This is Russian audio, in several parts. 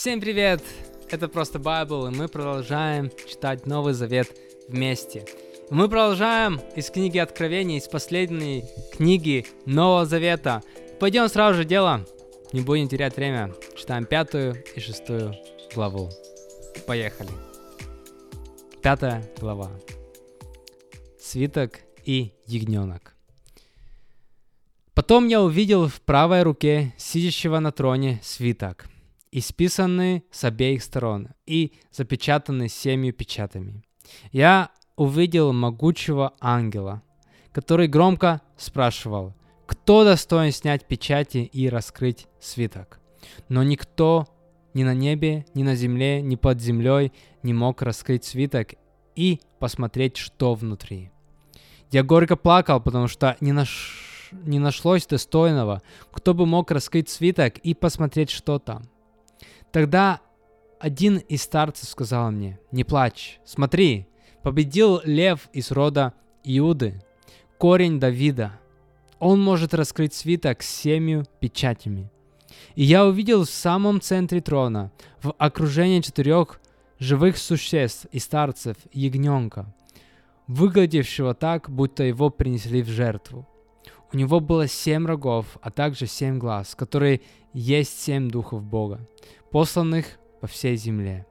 Всем привет! Это просто Байбл, и мы продолжаем читать Новый Завет вместе. Мы продолжаем из книги Откровения, из последней книги Нового Завета. Пойдем сразу же дело, не будем терять время. Читаем пятую и шестую главу. Поехали. Пятая глава. Свиток и ягненок. Потом я увидел в правой руке сидящего на троне свиток – исписаны с обеих сторон и запечатаны семью печатами. Я увидел могучего ангела, который громко спрашивал, кто достоин снять печати и раскрыть свиток. Но никто ни на небе, ни на земле, ни под землей не мог раскрыть свиток и посмотреть, что внутри. Я горько плакал, потому что не, наш... не нашлось достойного, кто бы мог раскрыть свиток и посмотреть, что там. Тогда один из старцев сказал мне, не плачь, смотри, победил лев из рода Иуды, корень Давида. Он может раскрыть свиток с семью печатями. И я увидел в самом центре трона, в окружении четырех живых существ и старцев ягненка, выглядевшего так, будто его принесли в жертву. У него было семь рогов, а также семь глаз, которые есть семь духов Бога посланных по всей земле.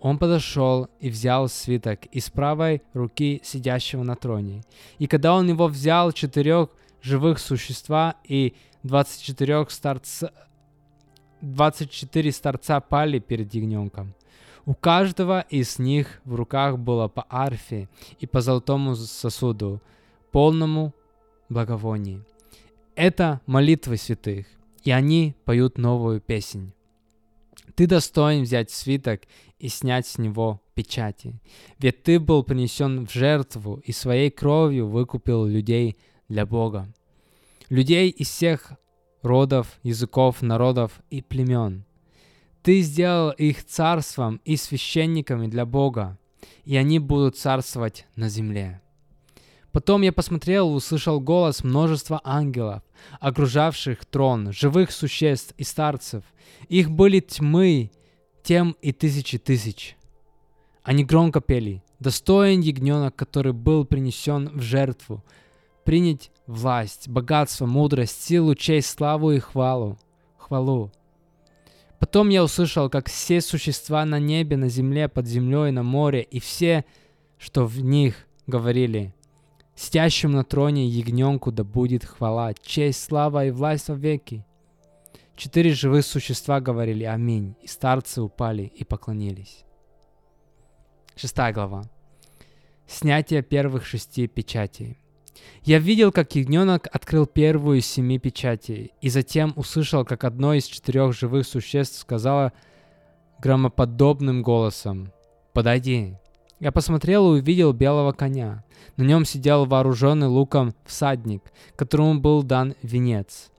Он подошел и взял свиток из правой руки сидящего на троне. И когда он его взял, четырех живых существа и 24 старца, 24 старца пали перед ягненком. У каждого из них в руках было по арфе и по золотому сосуду, полному благовоний. Это молитвы святых, и они поют новую песнь. Ты достоин взять свиток и снять с него печати. Ведь ты был принесен в жертву и своей кровью выкупил людей для Бога. Людей из всех родов, языков, народов и племен. Ты сделал их царством и священниками для Бога, и они будут царствовать на земле. Потом я посмотрел и услышал голос множества ангелов, окружавших трон, живых существ и старцев. Их были тьмы, тем и тысячи тысяч. Они громко пели, достоин ягненок, который был принесен в жертву, принять власть, богатство, мудрость, силу, честь, славу и хвалу. хвалу. Потом я услышал, как все существа на небе, на земле, под землей, на море и все, что в них говорили, Сидящим на троне ягненку да будет хвала, честь, слава и власть во веки. Четыре живых существа говорили «Аминь», и старцы упали и поклонились. Шестая глава. Снятие первых шести печатей. Я видел, как ягненок открыл первую из семи печатей, и затем услышал, как одно из четырех живых существ сказала громоподобным голосом «Подойди». Я посмотрел и увидел белого коня. На нем сидел вооруженный луком всадник, которому был дан венец.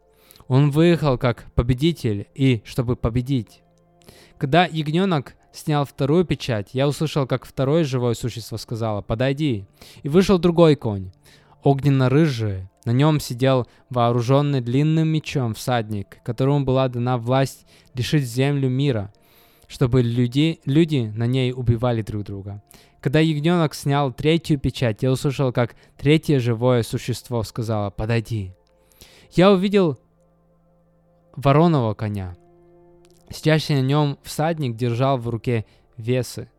Он выехал как победитель и чтобы победить. Когда ягненок снял вторую печать, я услышал, как второе живое существо сказало «Подойди». И вышел другой конь, огненно-рыжий. На нем сидел вооруженный длинным мечом всадник, которому была дана власть лишить землю мира, чтобы люди, люди на ней убивали друг друга. Когда ягненок снял третью печать, я услышал, как третье живое существо сказало «Подойди». Я увидел вороного коня. Сидящий на нем всадник держал в руке весы.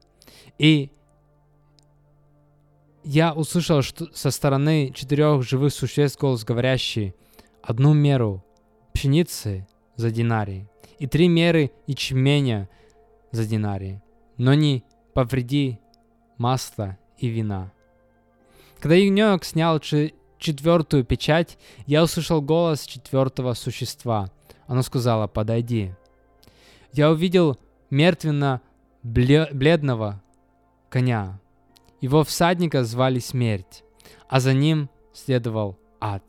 И я услышал что со стороны четырех живых существ голос, говорящий одну меру пшеницы за динарий и три меры ячменя за динарий, но не повреди масла и вина. Когда ягненок снял четвертую печать, я услышал голос четвертого существа. Оно сказало «Подойди». Я увидел мертвенно-бледного коня. Его всадника звали Смерть, а за ним следовал ад.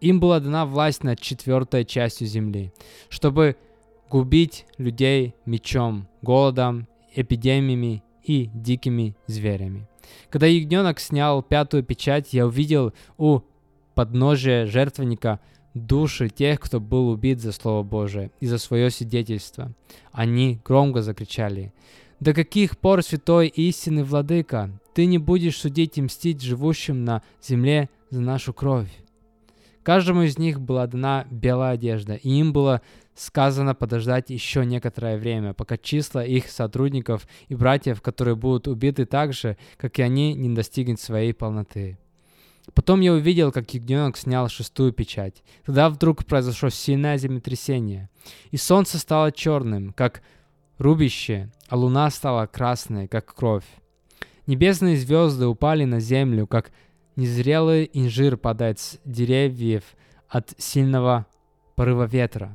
Им была дана власть над четвертой частью земли, чтобы губить людей мечом, голодом, эпидемиями и дикими зверями. Когда ягненок снял пятую печать, я увидел у подножия жертвенника души тех, кто был убит за Слово Божие и за свое свидетельство. Они громко закричали, «До каких пор, святой истины владыка, ты не будешь судить и мстить живущим на земле за нашу кровь?» Каждому из них была дана белая одежда, и им было сказано подождать еще некоторое время, пока числа их сотрудников и братьев, которые будут убиты так же, как и они, не достигнут своей полноты. Потом я увидел, как ягненок снял шестую печать. Тогда вдруг произошло сильное землетрясение, и солнце стало черным, как рубище, а луна стала красной, как кровь. Небесные звезды упали на землю, как Незрелый инжир падает с деревьев от сильного порыва ветра.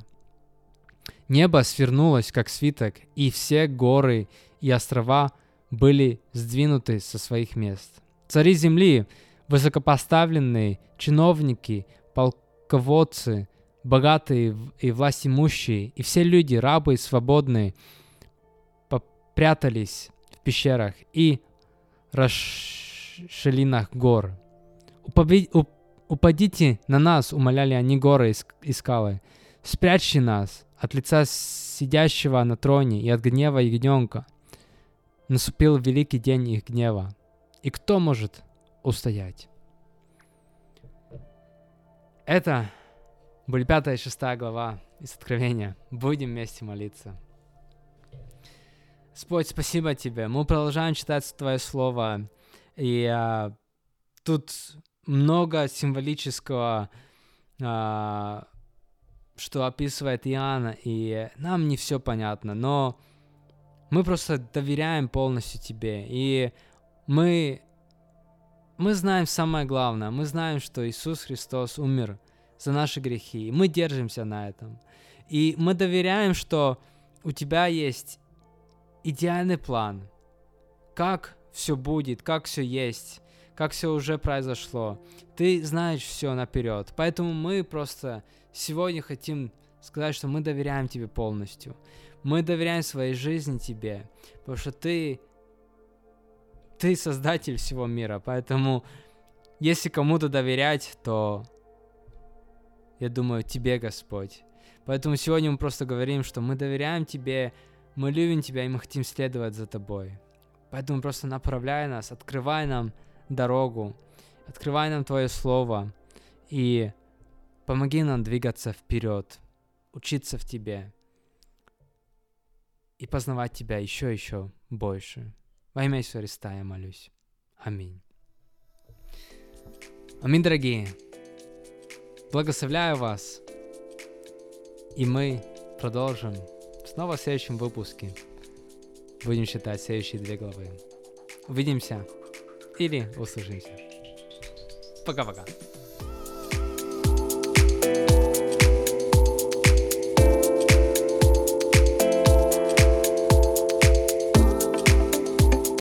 Небо свернулось, как свиток, и все горы и острова были сдвинуты со своих мест. Цари земли, высокопоставленные, чиновники, полководцы, богатые и властимущие, и все люди, рабы и свободные, попрятались в пещерах и расширинах гор. «Упадите на нас!» — умоляли они горы и скалы. «Спрячьте нас от лица сидящего на троне и от гнева ягненка!» Наступил великий день их гнева. И кто может устоять? Это были пятая и шестая глава из Откровения. Будем вместе молиться. Господь, спасибо Тебе. Мы продолжаем читать Твое Слово. И а, тут много символического, а, что описывает Иоанна, и нам не все понятно, но мы просто доверяем полностью тебе, и мы, мы знаем самое главное, мы знаем, что Иисус Христос умер за наши грехи, и мы держимся на этом. И мы доверяем, что у тебя есть идеальный план, как все будет, как все есть, как все уже произошло. Ты знаешь все наперед. Поэтому мы просто сегодня хотим сказать, что мы доверяем тебе полностью. Мы доверяем своей жизни тебе, потому что ты, ты создатель всего мира. Поэтому, если кому-то доверять, то я думаю, тебе, Господь. Поэтому сегодня мы просто говорим, что мы доверяем тебе, мы любим тебя и мы хотим следовать за тобой. Поэтому просто направляй нас, открывай нам дорогу, открывай нам Твое Слово и помоги нам двигаться вперед, учиться в Тебе и познавать Тебя еще еще больше. Во имя Иисуса Христа я молюсь. Аминь. Аминь, дорогие. Благословляю вас. И мы продолжим снова в следующем выпуске. Будем читать следующие две главы. Увидимся или услышимся. Пока-пока.